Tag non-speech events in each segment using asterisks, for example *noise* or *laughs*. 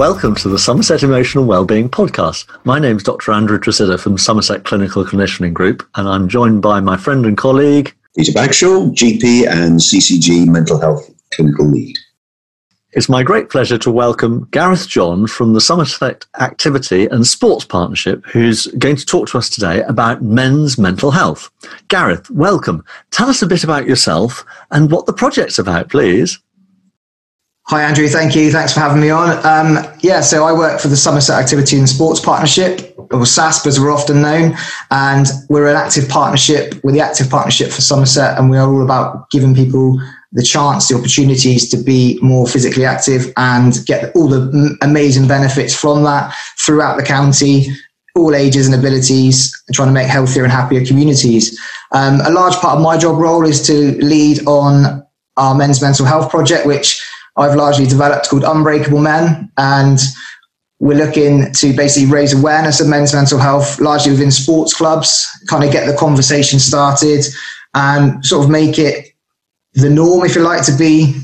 Welcome to the Somerset Emotional Wellbeing Podcast. My name is Dr. Andrew Tresidder from Somerset Clinical Commissioning Group, and I'm joined by my friend and colleague Peter Bagshaw, GP and CCG Mental Health Clinical Lead. It's my great pleasure to welcome Gareth John from the Somerset Activity and Sports Partnership, who's going to talk to us today about men's mental health. Gareth, welcome. Tell us a bit about yourself and what the project's about, please. Hi, Andrew. Thank you. Thanks for having me on. Um, yeah, so I work for the Somerset Activity and Sports Partnership, or SASP as we're often known, and we're an active partnership. We're the active partnership for Somerset, and we are all about giving people the chance, the opportunities to be more physically active and get all the amazing benefits from that throughout the county, all ages and abilities, trying to make healthier and happier communities. Um, a large part of my job role is to lead on our men's mental health project, which I've largely developed called Unbreakable Men. And we're looking to basically raise awareness of men's mental health, largely within sports clubs, kind of get the conversation started and sort of make it the norm, if you like, to be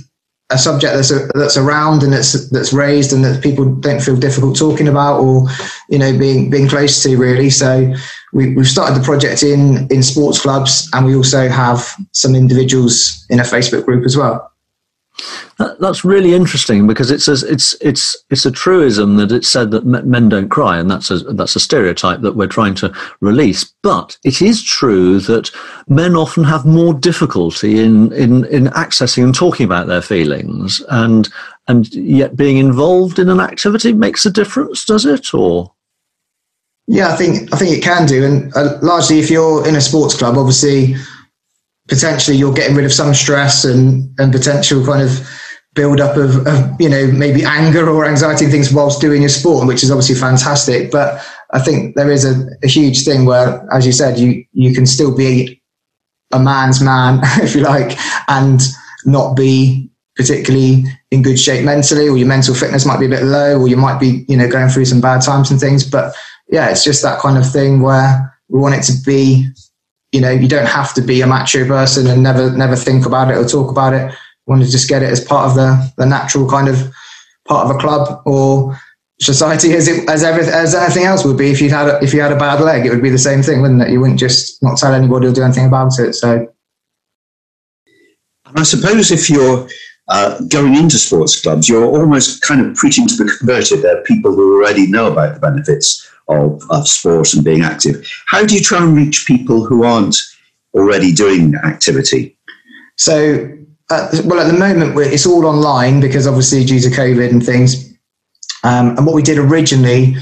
a subject that's a, that's around and that's that's raised and that people don't feel difficult talking about or you know being being close to really. So we, we've started the project in in sports clubs and we also have some individuals in a Facebook group as well. That, that's really interesting because it's a, it's it's it's a truism that it's said that men don't cry, and that's a that's a stereotype that we're trying to release. But it is true that men often have more difficulty in in in accessing and talking about their feelings, and and yet being involved in an activity makes a difference, does it? Or yeah, I think I think it can do, and uh, largely if you're in a sports club, obviously potentially you're getting rid of some stress and and potential kind of build up of, of, you know maybe anger or anxiety and things whilst doing your sport which is obviously fantastic. But i think there is a, a, huge thing where as you said you you can still be a man's man *laughs* if you like and not be particularly in good shape mentally or your mental fitness might be a bit low or you might be you know going through some bad times and things. But yeah it's just that kind of thing where we want it to be you know you don't have to be a macho person and never never think about it or talk about it. You want to just get it as part of the, the natural kind of part of a club or society as it as everything as anything else would be. If you had a, if you had a bad leg it would be the same thing wouldn't it? You wouldn't just not tell anybody or do anything about it so. And I suppose if you're uh, going into sports clubs you're almost kind of preaching to the converted there are people who already know about the benefits of, of sports and being active how do you try and reach people who aren't already doing activity so uh, well, at the moment, it's all online because obviously due to COVID and things. Um, and what we did originally,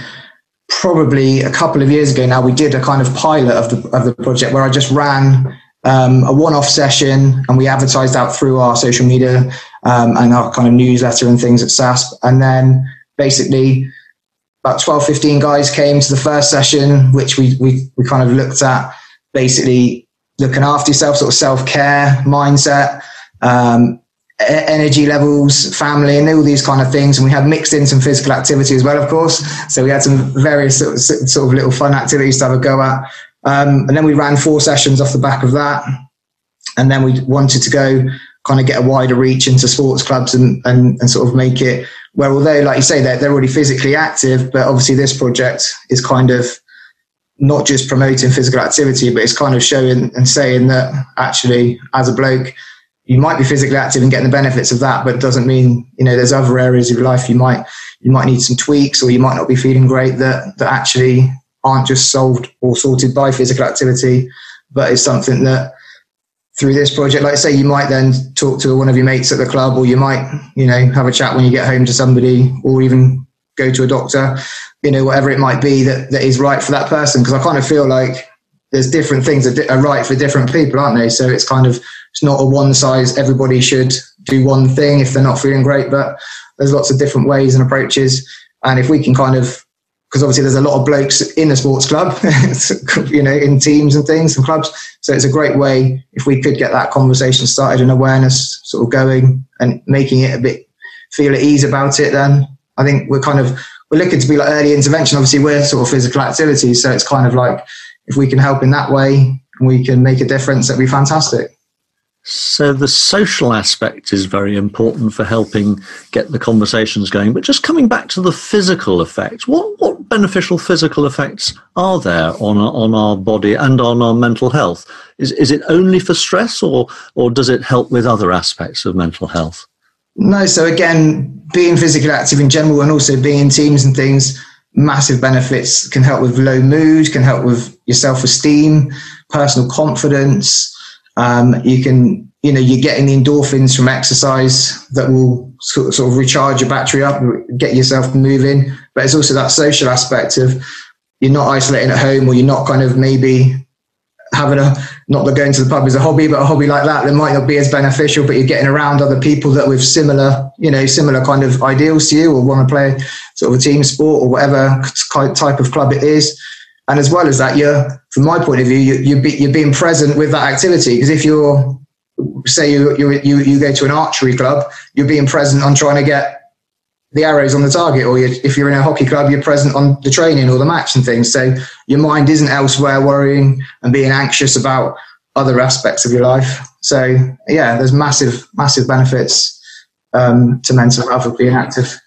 probably a couple of years ago now, we did a kind of pilot of the of the project where I just ran um, a one-off session and we advertised out through our social media um, and our kind of newsletter and things at SASP. And then basically about 12, 15 guys came to the first session, which we, we, we kind of looked at basically looking after yourself, sort of self-care mindset, um, energy levels, family, and all these kind of things. And we had mixed in some physical activity as well, of course. So we had some various sort of, sort of little fun activities to have a go at. Um, and then we ran four sessions off the back of that. And then we wanted to go kind of get a wider reach into sports clubs and, and, and sort of make it where, although, like you say, they're, they're already physically active, but obviously this project is kind of not just promoting physical activity, but it's kind of showing and saying that actually, as a bloke, you might be physically active and getting the benefits of that, but it doesn't mean, you know, there's other areas of your life you might, you might need some tweaks or you might not be feeling great that, that actually aren't just solved or sorted by physical activity, but it's something that through this project, like say, you might then talk to one of your mates at the club or you might, you know, have a chat when you get home to somebody or even go to a doctor, you know, whatever it might be that, that is right for that person. Cause I kind of feel like there's different things that are right for different people, aren't they? So it's kind of it's not a one size everybody should do one thing if they're not feeling great, but there's lots of different ways and approaches. And if we can kind of because obviously there's a lot of blokes in a sports club, *laughs* you know, in teams and things and clubs. So it's a great way if we could get that conversation started and awareness sort of going and making it a bit feel at ease about it. Then I think we're kind of we're looking to be like early intervention. Obviously, we're sort of physical activities, so it's kind of like if we can help in that way, we can make a difference. That'd be fantastic. So the social aspect is very important for helping get the conversations going. But just coming back to the physical effects, what, what beneficial physical effects are there on our, on our body and on our mental health? Is, is it only for stress or, or does it help with other aspects of mental health? No, so again, being physically active in general and also being in teams and things, massive benefits can help with low mood, can help with your self esteem, personal confidence um, you can, you know, you're getting the endorphins from exercise that will sort of, sort of recharge your battery up, get yourself moving. But it's also that social aspect of you're not isolating at home or you're not kind of maybe having a not that going to the pub is a hobby, but a hobby like that that might not be as beneficial, but you're getting around other people that with similar, you know, similar kind of ideals to you or want to play sort of a team sport or whatever type of club it is. And as well as that, you're, from my point of view, you, you're, be, being present with that activity. Because if you're, say you, you, you, you go to an archery club, you're being present on trying to get the arrows on the target. Or you, if you're in a hockey club, you're present on the training or the match and things. So your mind isn't elsewhere worrying and being anxious about other aspects of your life. So yeah, there's massive, massive benefits um, to mental health of being active.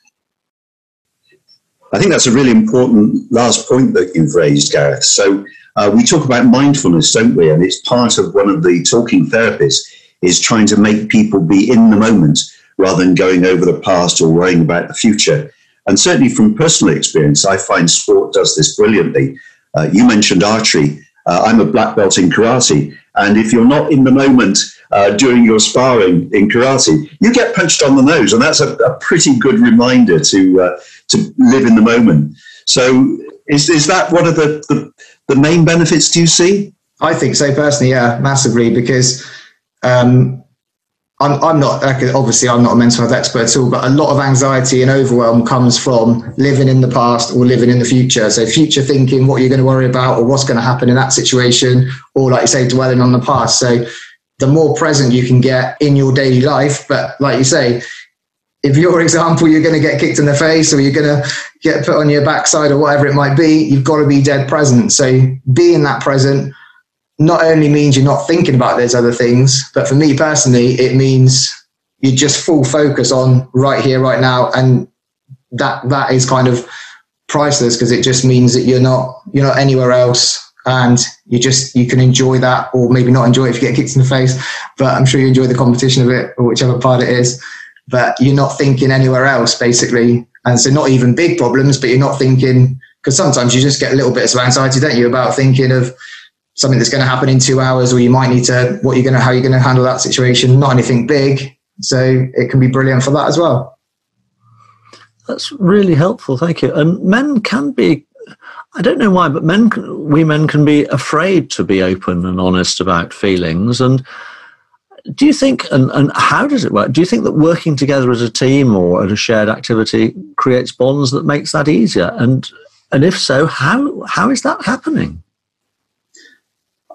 I think that's a really important last point that you've raised, Gareth. So uh, we talk about mindfulness, don't we? And it's part of one of the talking therapies is trying to make people be in the moment rather than going over the past or worrying about the future. And certainly from personal experience, I find sport does this brilliantly. Uh, you mentioned archery. Uh, I'm a black belt in karate. And if you're not in the moment uh, during your sparring in karate, you get punched on the nose. And that's a, a pretty good reminder to, uh, to live in the moment. So is, is that one of the, the, the main benefits do you see? I think so personally, yeah, massively, because um, I'm, I'm not obviously I'm not a mental health expert at all, but a lot of anxiety and overwhelm comes from living in the past or living in the future. So future thinking, what you're going to worry about or what's going to happen in that situation, or like you say, dwelling on the past. So the more present you can get in your daily life, but like you say, if your example you're going to get kicked in the face or you're going to get put on your backside or whatever it might be you've got to be dead present. So being that present not only means you're not thinking about those other things but for me personally it means you're just full focus on right here right now and that that is kind of priceless because it just means that you're not you're not anywhere else and you just you can enjoy that or maybe not enjoy it if you get kicked in the face but i'm sure you enjoy the competition of it or whichever part it is but you're not thinking anywhere else, basically. And so, not even big problems, but you're not thinking because sometimes you just get little bit of anxiety, don't you, about thinking of something that's going to happen in two hours, or you might need to what you're going to how you're going to handle that situation. Not anything big, so it can be brilliant for that as well. That's really helpful, thank you. And men can be I don't know why, but men, we men can be afraid to be open and honest about feelings. And do you think, and, and how does it work? Do you think that working together as a team or at a shared activity creates bonds that makes that easier? And and if so, how how is that happening?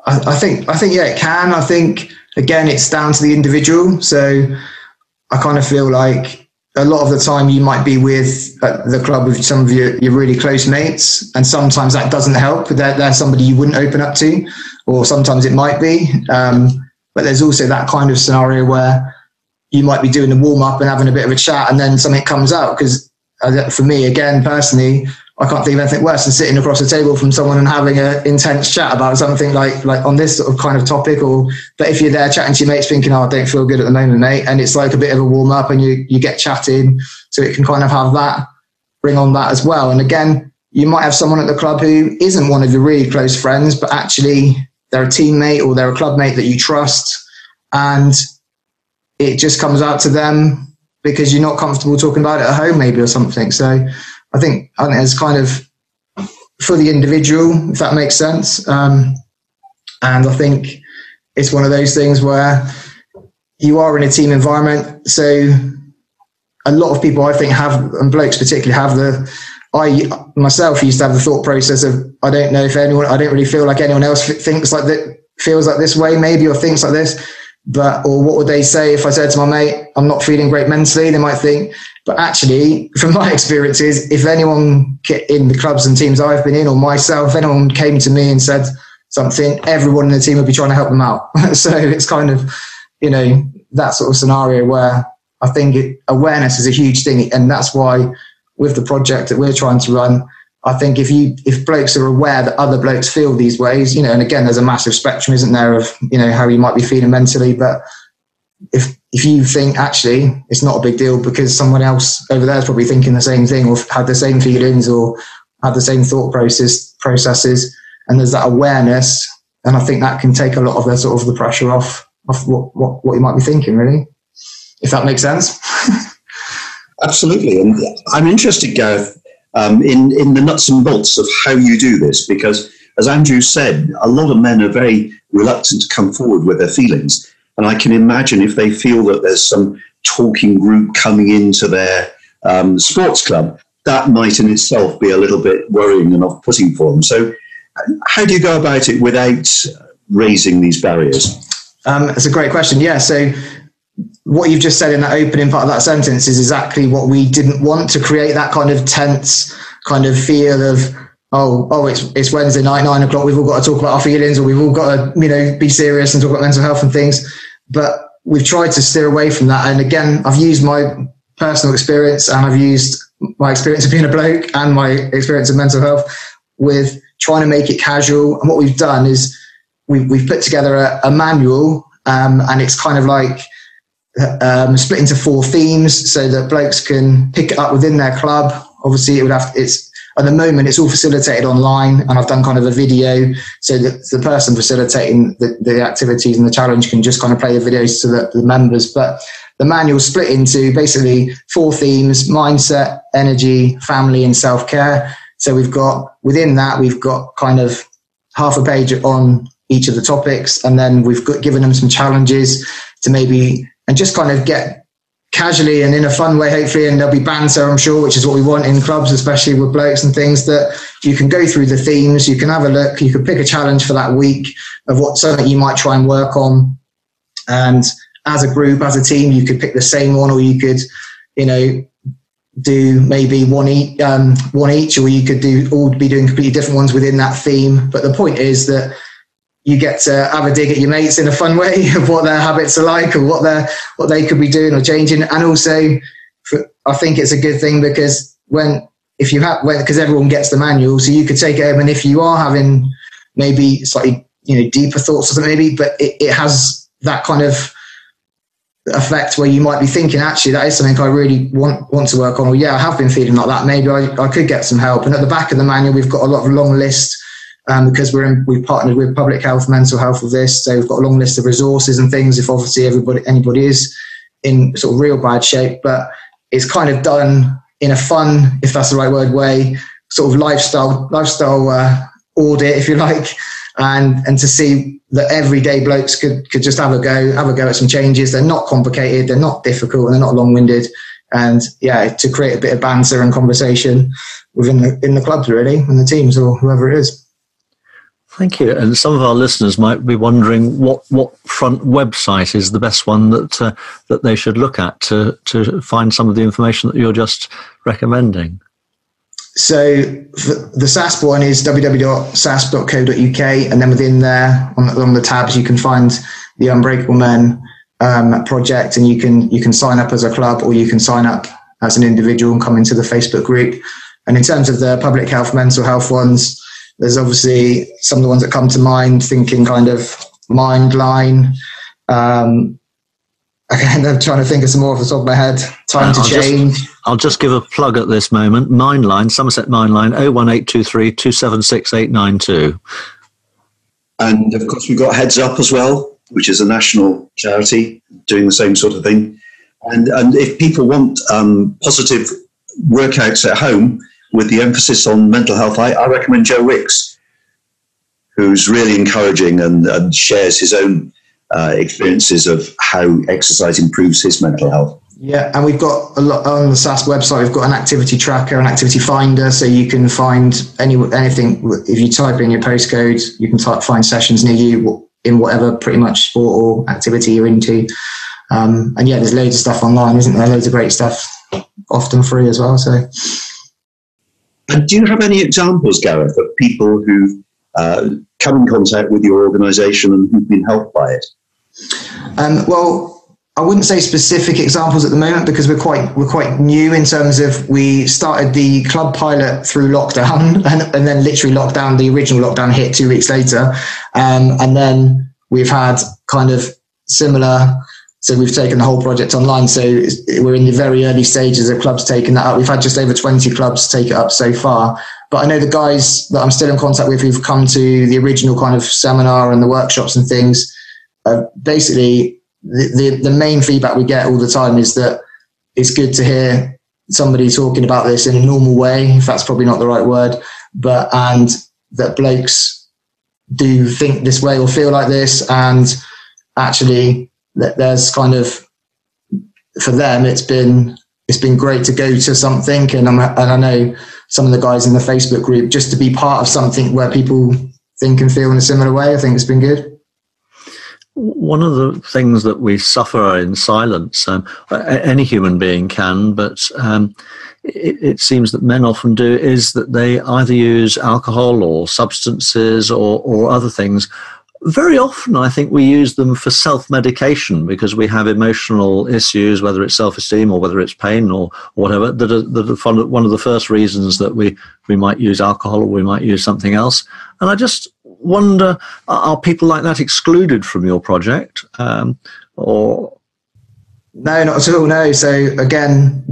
I, I think I think yeah, it can. I think again, it's down to the individual. So I kind of feel like a lot of the time you might be with the club with some of your, your really close mates, and sometimes that doesn't help. They're, they're somebody you wouldn't open up to, or sometimes it might be. Um, but there's also that kind of scenario where you might be doing the warm up and having a bit of a chat, and then something comes out. Because uh, for me, again, personally, I can't think of anything worse than sitting across the table from someone and having an intense chat about something like like on this sort of kind of topic. Or but if you're there chatting to your mates, thinking, "Oh, I don't feel good at the moment, mate," and it's like a bit of a warm up, and you you get chatting, so it can kind of have that bring on that as well. And again, you might have someone at the club who isn't one of your really close friends, but actually they're a teammate or they're a club mate that you trust, and it just comes out to them because you're not comfortable talking about it at home, maybe or something. So I think it's kind of for the individual, if that makes sense. Um, and I think it's one of those things where you are in a team environment, so a lot of people I think have, and blokes particularly have the I myself used to have the thought process of I don't know if anyone I don't really feel like anyone else thinks like that feels like this way maybe or thinks like this but or what would they say if I said to my mate I'm not feeling great mentally they might think but actually *laughs* from my experiences if anyone in the clubs and teams I've been in or myself anyone came to me and said something everyone in the team would be trying to help them out *laughs* so it's kind of you know, that sort of scenario where I think it, awareness is a huge thing. And that's why with the project that we're trying to run, I think if you if blokes are aware that other blokes feel these ways, you know, and again, there's a massive spectrum, isn't there, of you know how you might be feeling mentally. But if if you think actually it's not a big deal because someone else over there is probably thinking the same thing or had the same feelings or had the same thought process processes, and there's that awareness, and I think that can take a lot of the sort of the pressure off of what what, what you might be thinking, really, if that makes sense. *laughs* Absolutely, and I'm interested, Gareth, um, in in the nuts and bolts of how you do this, because as Andrew said, a lot of men are very reluctant to come forward with their feelings, and I can imagine if they feel that there's some talking group coming into their um, sports club, that might in itself be a little bit worrying and off-putting for them. So, how do you go about it without raising these barriers? Um, it's a great question. Yeah, so what you've just said in that opening part of that sentence is exactly what we didn't want to create that kind of tense kind of feel of oh oh it's it's Wednesday night nine o'clock we've all got to talk about our feelings or we've all got to you know be serious and talk about mental health and things. But we've tried to steer away from that. And again I've used my personal experience and I've used my experience of being a bloke and my experience of mental health with trying to make it casual. And what we've done is we've, we've put together a, a manual um, and it's kind of like um, split into four themes so that blokes can pick it up within their club. Obviously, it would have it's at the moment it's all facilitated online, and I've done kind of a video so that the person facilitating the, the activities and the challenge can just kind of play the videos to the, the members. But the manual split into basically four themes: mindset, energy, family, and self care. So we've got within that we've got kind of half a page on each of the topics, and then we've got given them some challenges to maybe and just kind of get casually and in a fun way, hopefully, and there'll be banter, I'm sure, which is what we want in clubs, especially with blokes and things that you can go through the themes, you can have a look, you can pick a challenge for that week of what something you might try and work on. And as a group, as a team, you could pick the same one, or you could, you know, do maybe one each, um, one each, or you could do all be doing completely different ones within that theme. But the point is that you get to have a dig at your mates in a fun way *laughs* of what their habits are like or what they what they could be doing or changing. And also, for, I think it's a good thing because when if you have because everyone gets the manual, so you could take it home. And if you are having maybe slightly you know deeper thoughts or something, maybe, but it, it has that kind of effect where you might be thinking actually that is something I really want want to work on or yeah I have been feeling like that maybe I, I could get some help and at the back of the manual we've got a lot of long lists um, because we're in, we've partnered with public health, mental health with this. So we've got a long list of resources and things. If obviously everybody anybody is in sort of real bad shape, but it's kind of done in a fun, if that's the right word, way, sort of lifestyle lifestyle uh, audit, if you like, and and to see that everyday blokes could could just have a go, have a go at some changes. They're not complicated, they're not difficult, and they're not long winded. And yeah, to create a bit of banter and conversation within the in the clubs really and the teams or whoever it is. Thank you. And some of our listeners might be wondering what, what front website is the best one that uh, that they should look at to to find some of the information that you're just recommending. So the SASP one is www.sasp.co.uk, and then within there on, on the tabs you can find the Unbreakable Men um, project, and you can you can sign up as a club or you can sign up as an individual and come into the Facebook group. And in terms of the public health, mental health ones there's obviously some of the ones that come to mind, thinking kind of Mindline. Um, again, *laughs* I'm trying to think of some more off the top of my head. Time uh, to I'll change. Just, I'll just give a plug at this moment. Mindline, Somerset Mindline, 01823 276 892. And of course, we've got Heads Up as well, which is a national charity doing the same sort of thing. And, and if people want um, positive workouts at home, with the emphasis on mental health, I, I recommend Joe Wicks, who's really encouraging and, and shares his own uh, experiences of how exercise improves his mental health. Yeah, and we've got a lot on the SASP website. We've got an activity tracker, an activity finder, so you can find any anything. If you type in your postcode, you can type find sessions near you in whatever pretty much sport or activity you're into. Um, and yeah, there's loads of stuff online, isn't there? Loads of great stuff, often free as well. So and do you have any examples, Gareth, of people who uh, come in contact with your organisation and who've been helped by it? Um, well, I wouldn't say specific examples at the moment because we're quite we're quite new in terms of we started the club pilot through lockdown *laughs* and, and then literally lockdown the original lockdown hit two weeks later, um, and then we've had kind of similar. So we've taken the whole project online. So we're in the very early stages of clubs taking that up. We've had just over 20 clubs take it up so far. But I know the guys that I'm still in contact with who've come to the original kind of seminar and the workshops and things. Uh, basically, the, the, the main feedback we get all the time is that it's good to hear somebody talking about this in a normal way, if that's probably not the right word, but and that blokes do think this way or feel like this, and actually there's kind of for them it's been it's been great to go to something, and I'm and I know some of the guys in the Facebook group just to be part of something where people think and feel in a similar way. I think it's been good one of the things that we suffer in silence, um, any human being can, but um, it, it, seems that men often do, is that they either use alcohol or substances or, or other things. Very often, I think we use them for self medication because we have emotional issues, whether it's self esteem or whether it's pain or whatever, that are, that are one of the first reasons that we, we might use alcohol or we might use something else. And I just wonder are people like that excluded from your project? Um, or no not at all no. So again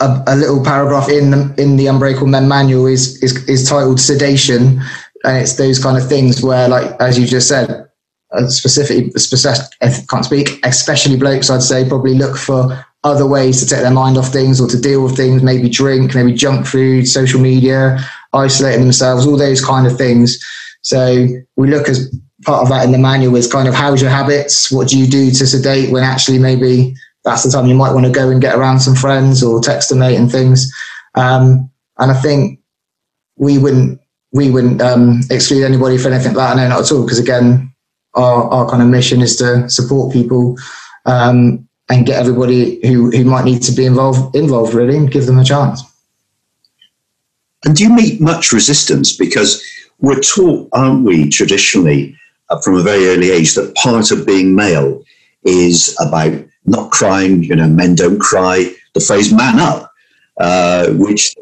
a, a, little paragraph in the, in the unbreakable men manual is, is is titled sedation and it's those kind of things where like as you just said uh, specifically specific, can't speak especially blokes i'd say probably look for other ways to take their mind off things or to deal with things maybe drink maybe junk food social media isolating themselves all those kind of things so we look as part of that in the manual is kind of how's your habits? What do you do to sedate when actually maybe that's the time you might want to go and get around some friends or text a mate and things. Um, and I think we wouldn't we wouldn't um, exclude anybody for anything like that. No, not at all. Because again, our, our kind of mission is to support people um, and get everybody who, who might need to be involved involved really and give them a chance. And do you meet much resistance because we're taught, aren't we, traditionally, uh, from a very early age, that part of being male is about not crying. You know, men don't cry. The phrase "man up," uh, which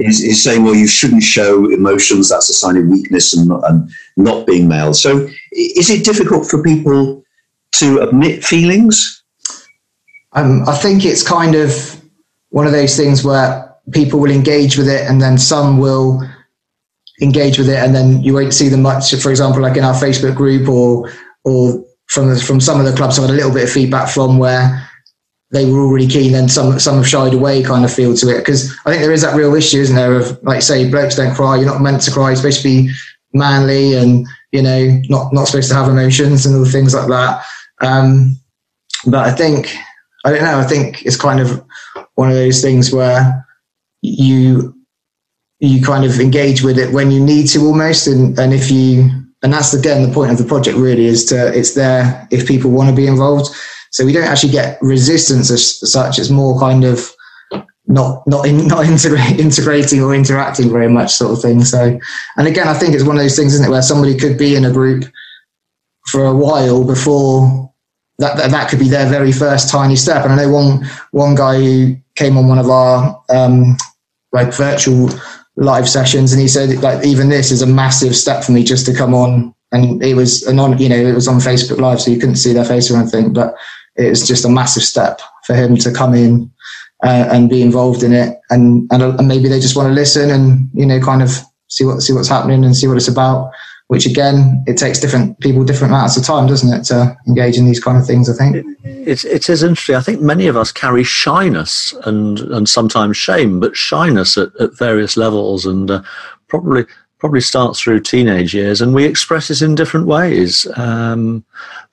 is, is, saying, well, you shouldn't show emotions. That's a sign of weakness and not, and not being male. So, is it difficult for people to admit feelings? Um, I think it's kind of one of those things where people will engage with it, and then some will engage with it, and then you won't see them much. For example, like in our Facebook group or or from the, from some of the clubs, I've had a little bit of feedback from where they were all really keen, and some some have shied away, kind of feel to it. Because I think there is that real issue, isn't there? Of like say, blokes don't cry. You're not meant to cry. You're supposed to be manly, and you know, not not supposed to have emotions and all things like that. Um, but I think I don't know. I think it's kind of one of those things where you you kind of engage with it when you need to almost and and if you and that's again the point of the project really is to it's there if people want to be involved so we don't actually get resistance as such. It's more kind of not not in, *laughs* not integra- integrating or interacting very much sort of thing. So and again i think it's one of those things isn't it where somebody could be in a group for a while before that, that, that could be their very first tiny step. And i know one one guy who came on one of our um, like virtual live sessions, and he said like even this is a massive step for me just to come on. And it was on, you know, it was on Facebook Live, so you couldn't see their face or anything, but it was just a massive step for him to come in uh, and be involved in it, and, and and maybe they just want to listen and you know kind of see what see what's happening and see what it's about which again, it takes different people different amounts of time, doesn't it, to engage in these kind of things? I think it's it is interesting. I think many of us carry shyness and and sometimes shame, but shyness at, at various levels, and uh, probably probably starts through teenage years, and we express it in different ways. Um,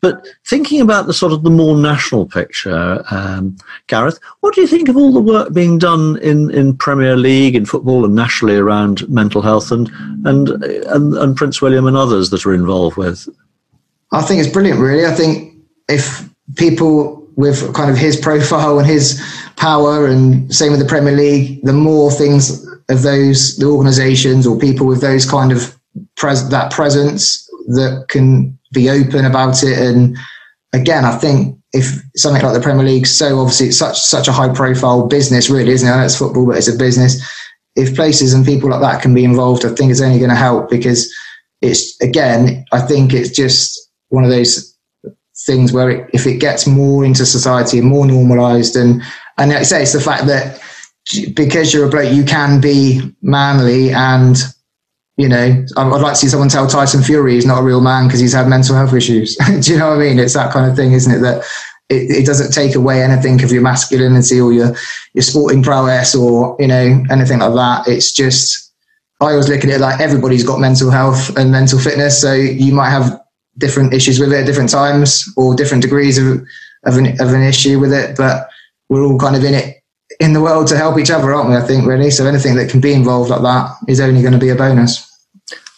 but thinking about the sort of the more national picture, um, Gareth, what do you think of all the work being done in, in Premier League, in football, and nationally around mental health, and and and, and Prince William and others that are involved with? I think it's brilliant. Really, I think if people with kind of his profile and his power, and same with the Premier League, the more things of those the organisations or people with those kind of pres- that presence that can be open about it and again, I think if something like the Premier League, so obviously it's such such a high profile business, really, isn't it? I know it's football, but it's a business. If places and people like that can be involved, I think it's only going to help because it's again, I think it's just one of those things where it, if it gets more into society and more normalized and and like I say it's the fact that because you're a bloke you can be manly and you know I'd like to see someone tell Tyson Fury he's not a real man because he's had mental health issues *laughs* do you know what I mean it's that kind of thing isn't it that it, it doesn't take away anything of your masculinity or your your sporting prowess or you know anything like that it's just I always look at it like everybody's got mental health and mental fitness so you might have different issues with it at different times or different degrees of, of, an, of an issue with it. But we're all kind of in it in the world to help each other, aren't we? I think really. So anything that can be involved like that is only going to be a bonus.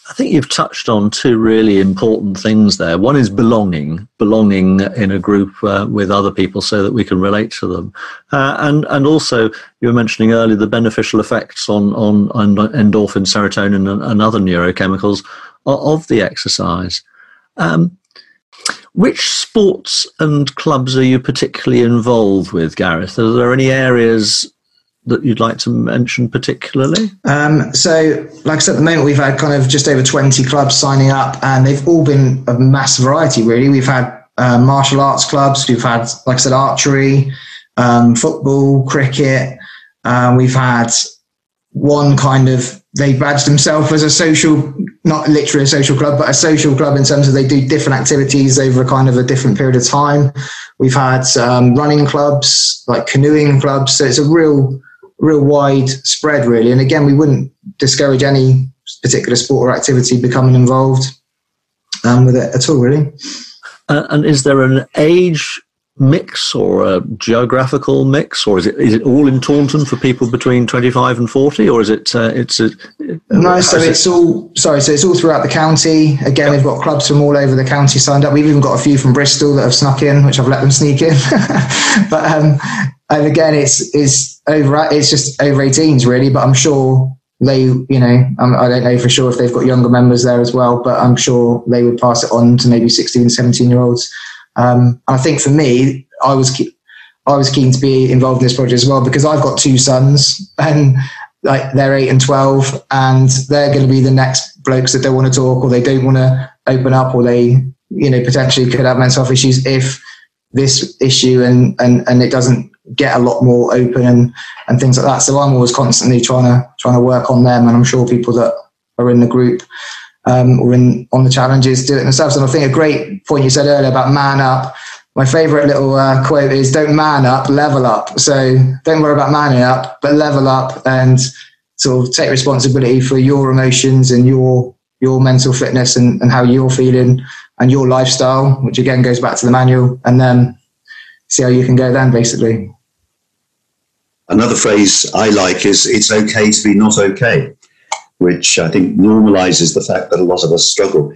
I think you've touched on two really important things there. One is belonging, belonging in a group uh, with other people so that we can relate to them. Uh, and, and also, you were mentioning earlier the beneficial effects on, on, on endorphin, serotonin, and, and other neurochemicals of the exercise. Um, which sports and clubs are you particularly involved with, Gareth? Are there any areas that you'd like to mention particularly? Um, so, like I said, at the moment we've had kind of just over 20 clubs signing up, and they've all been a mass variety, really. We've had uh, martial arts clubs, we've had, like I said, archery, um, football, cricket. Um, we've had one kind of they badge themselves as a social, not literally a social club, but a social club in terms of they do different activities over a kind of a different period of time. We've had um, running clubs, like canoeing clubs. So it's a real, real wide spread, really. And again, we wouldn't discourage any particular sport or activity becoming involved um, with it at all, really. Uh, and is there an age mix or a geographical mix, or is it is it all in Taunton for people between twenty five and forty, or is it uh, it's a, no? So it's it? all sorry. So it's all throughout the county. Again, yep. we've got clubs from all over the county signed up. We've even got a few from Bristol that have snuck in, which I've let them sneak in. *laughs* but um, and again, it's it's over. It's just over 18s really. But I'm sure they, you know, um, I don't know for sure if they've got younger members there as well. But I'm sure they would pass it on to maybe 16, 17 year olds. Um, I think for me, I was ke- I was keen to be involved in this project as well because I've got two sons and like they're eight and twelve, and they're going to be the next blokes that don't want to talk or they don't want to open up or they you know potentially could have mental health issues if this issue and and and it doesn't get a lot more open and and things like that. So I'm always constantly trying to trying to work on them, and I'm sure people that are in the group um, or in on the challenges do it themselves. And I think a great point you said earlier about man up. My favorite little uh, quote is "Don't man up, level up." So don't worry about manning up, but level up and sort of take responsibility for your emotions and your your mental fitness and, and how you're feeling and your lifestyle, which again goes back to the manual, and then see how you can go then, basically. Another phrase I like is "It's okay to be not okay." Which I think normalizes the fact that a lot of us struggle.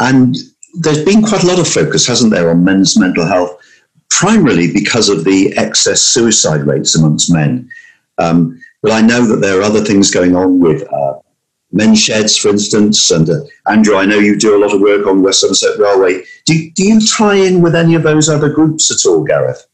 And there's been quite a lot of focus, hasn't there, on men's mental health, primarily because of the excess suicide rates amongst men. Um, but I know that there are other things going on with uh, men's sheds, for instance. And uh, Andrew, I know you do a lot of work on West Somerset Railway. Do, do you tie in with any of those other groups at all, Gareth?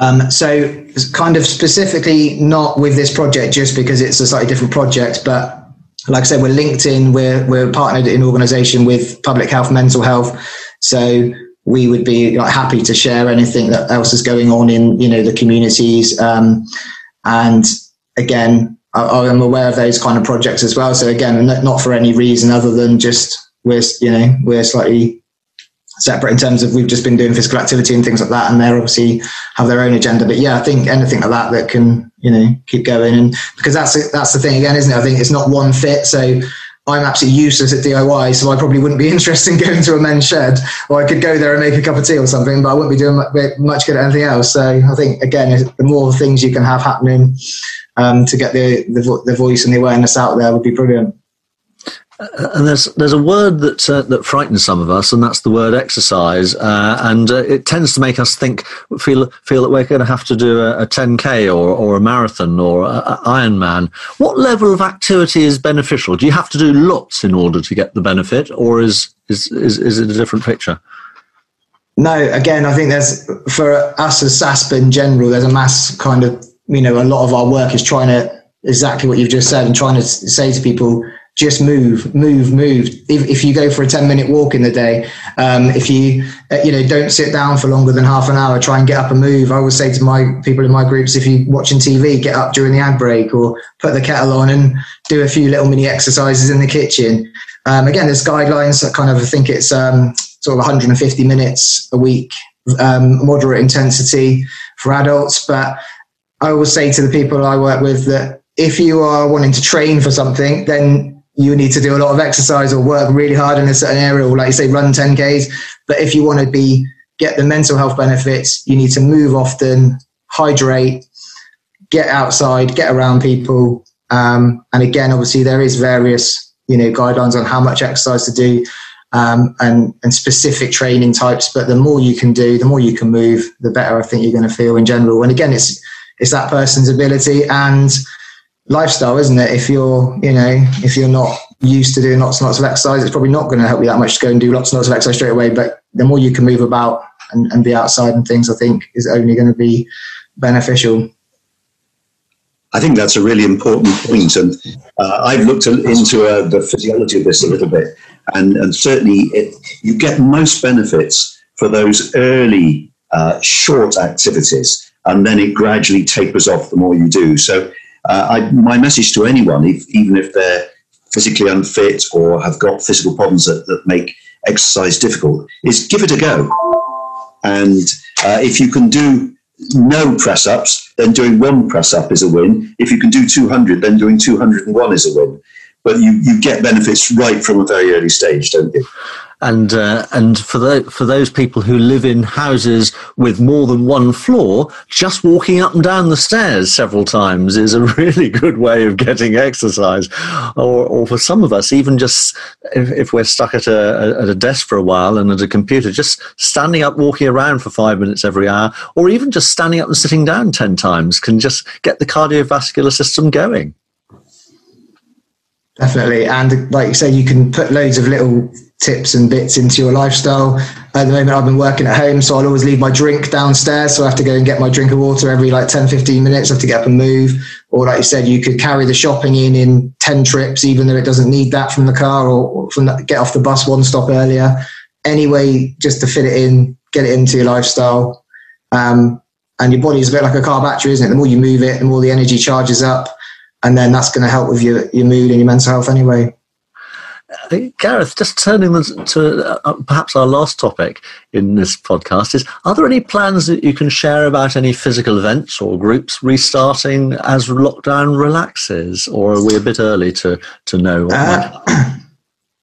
Um, so, kind of specifically not with this project, just because it's a slightly different project, but like I said, we're linked in, we're, we're partnered in organisation with Public Health Mental Health. So, we would be like, happy to share anything that else is going on in you know the communities. Um, and again, I, am aware of those kind of projects as well. So again, not for any reason other than just we're you know we're slightly separate in terms of we've just been doing physical activity and things like that, and they're obviously have their own agenda. But yeah, I think anything like that that can you know keep going, and because that's that's the thing again, isn't it? I think it's not one fit. So I'm absolutely useless at DIY, so I probably wouldn't be *laughs* interested in going to a men's shed, or I could go there and make a cup of tea or something, but I wouldn't be doing much good at anything else. So I think again, the more things you can have happening um, to get the, the the voice and the awareness out there would be brilliant. And there's there's a word that uh, that frightens some of us, and that's the word exercise. Uh, and uh, it tends to make us think, feel feel that we're going to have to do a, a 10k or or a marathon or a, a Ironman. What level of activity is beneficial? Do you have to do lots in order to get the benefit, or is is is, is it a different picture? No, again, I think there's for us as SASPA in general, there's a mass kind of, you know, a lot of our work is trying to exactly what you've just said and trying to say to people, just move, move, move. If, if you go for a 10 minute walk in the day, um, if you, uh, you know, don't sit down for longer than half an hour, try and get up and move. I always say to my people in my groups, if you're watching TV, get up during the ad break or put the kettle on and do a few little mini exercises in the kitchen. Um, again, there's guidelines that kind of, I think it's, um, sort of 150 minutes a week, um, moderate intensity for adults. But I always say to the people I work with that if you are wanting to train for something, then you need to do a lot of exercise or work really hard in a certain area, or like you say, run 10Ks. But if you want to be get the mental health benefits, you need to move often, hydrate, get outside, get around people. Um, and again, obviously, there is various you know guidelines on how much exercise to do um, and, and specific training types. But the more you can do, the more you can move, the better I think you're going to feel in general. And again, it's it's that person's ability and lifestyle, isn't it? If you're you know if you're not used to doing lots and lots of exercise, it's probably not going to help you that much to go and do lots and lots of exercise straight away. But the more you can move about and, and be outside and things, I think is only going to be beneficial. I think that's a really important point, and uh, I've looked into uh, the physiology of this a little bit, and, and certainly it, you get most benefits for those early uh, short activities, and then it gradually tapers off the more you do. So, uh, I, my message to anyone, if, even if they're physically unfit or have got physical problems that, that make exercise difficult, is give it a go. And uh, if you can do no press ups, then doing one press up is a win. If you can do 200, then doing 201 is a win. But you, you get benefits right from a very early stage, don't you? And uh, and for the, for those people who live in houses with more than one floor, just walking up and down the stairs several times is a *laughs* really good way of getting exercise. Or, or for some of us, even just if, if we're stuck at a, at a desk for a while and at a computer, just standing up, walking around for five minutes every hour, or even just standing up and sitting down ten times can just get the cardiovascular system going. Definitely, and like you say, you can put loads of little tips and bits into your lifestyle. At the moment, I've been working at home, so I'll always leave my drink downstairs. So I have to go and get my drink of water every like 10, 15 minutes. I have to get up and move. Or like you said, you could carry the shopping in in 10 trips, even though it doesn't need that from the car or from the, get off the bus one stop earlier. Anyway, just to fit it in, get it into your lifestyle. Um, and your body is a bit like a car battery, isn't it? The more you move it, the more the energy charges up. And then that's going to help with your, your mood and your mental health anyway. Gareth, just turning to uh, perhaps our last topic in this podcast is: Are there any plans that you can share about any physical events or groups restarting as lockdown relaxes, or are we a bit early to to know? Uh, *clears throat*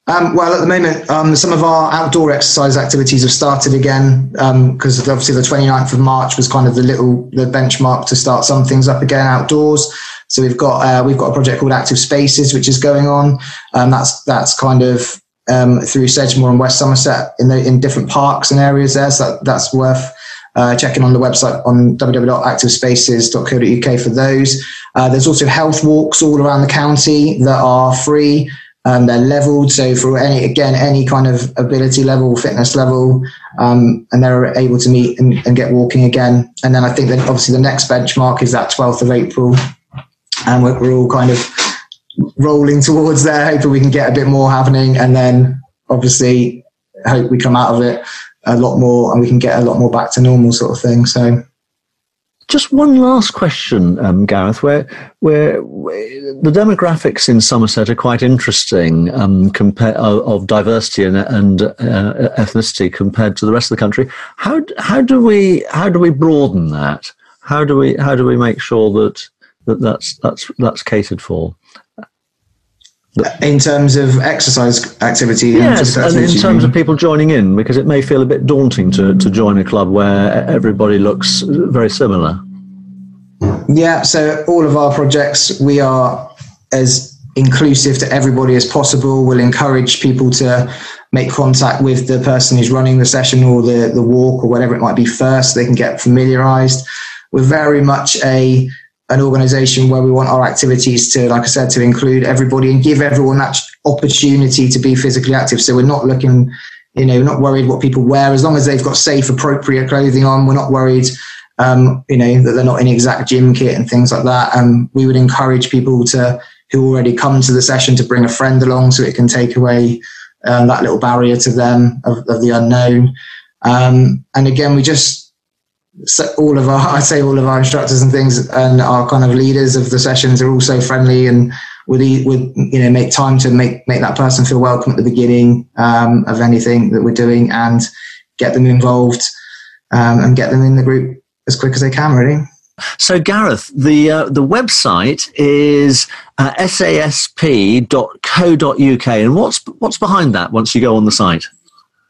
um, well, at the moment, um, some of our outdoor exercise activities have started again because um, obviously the 29th of March was kind of the little the benchmark to start some things up again outdoors. So we've got uh, we've got a project called Active Spaces, which is going on. Um, that's that's kind of um, through Sedgemoor and West Somerset in the in different parks and areas there. So that, that's worth uh, checking on the website on www.activespaces.co.uk for those. Uh, there's also health walks all around the county that are free. Um, they're leveled, so for any again any kind of ability level, fitness level, um, and they're able to meet and, and, get walking again. And then I think that obviously the next benchmark is that 12th of April, and we're, we're all kind of rolling towards there, hoping we can get a bit more happening, and then obviously hope we come out of it a lot more and we can get a lot more back to normal sort of thing. So just one last question, um, Gareth. Where, where, where, the demographics in Somerset are quite interesting um, of, of, diversity and, and uh, ethnicity compared to the rest of the country. How how do we how do we broaden that? How do we how do we make sure that, that that's that's that's catered for? in terms of exercise activity yes and in terms of people joining in because it may feel a bit daunting to, to join a club where everybody looks very similar. Yeah so all of our projects we are as inclusive to everybody as possible. We'll encourage people to make contact with the person who's running the session or the, the walk or whatever it might be first so they can get familiarized. We're very much a an organization where we want our activities to, like I said, to include everybody and give everyone that opportunity to be physically active. So we're not looking You know, not worried what people wear as long as they've got safe, appropriate clothing on. We're not worried, um, you know, that they're not in exact gym kit and things like that. And we would encourage people to who already come to the session to bring a friend along so it can take away uh, that little barrier to them of, of the unknown. Um, and again, we just all of our, *laughs* I'd say all of our instructors and things and our kind of leaders of the sessions are also friendly and would, would you know, make time to make, make that person feel welcome at the beginning um, of anything that we're doing and get them involved um, and get them in the group as quick as they can, really. So, Gareth, the uh, the website is uh, sasp.co.uk, and what's what's behind that? Once you go on the site,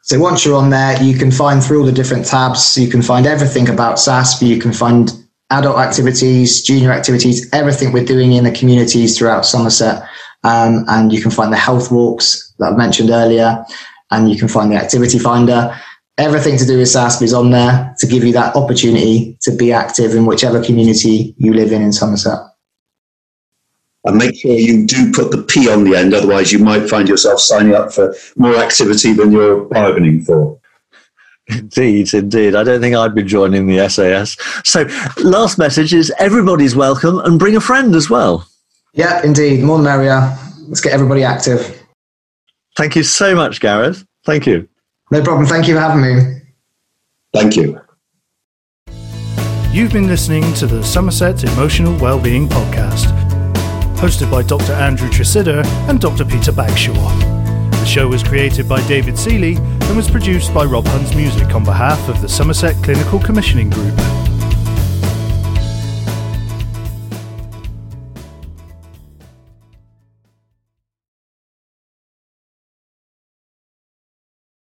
so once you're on there, you can find through all the different tabs. You can find everything about SASP. You can find adult activities, junior activities, everything we're doing in the communities throughout Somerset. Um, and you can find the health walks that I mentioned earlier, and you can find the activity finder. Everything to do with SASP is on there to give you that opportunity to be active in whichever community you live in in Somerset and make sure you do put the P on the end. Otherwise, you might find yourself signing up for more activity than you're bargaining for. Indeed, indeed. I don't think I'd be joining the SAS. So, last message is everybody's welcome and bring a friend as well. Yeah, indeed. More the merrier. Let's get everybody active. Thank you so much, Gareth. Thank you. No problem. Thank you for having me. Thank you. You've been listening to the Somerset Emotional Wellbeing Podcast hosted by Dr. Andrew Tresidder and Dr. Peter Bagshaw. The show was created by David Seeley and was produced by Rob Hunt's Music on behalf of the Somerset Clinical Commissioning Group.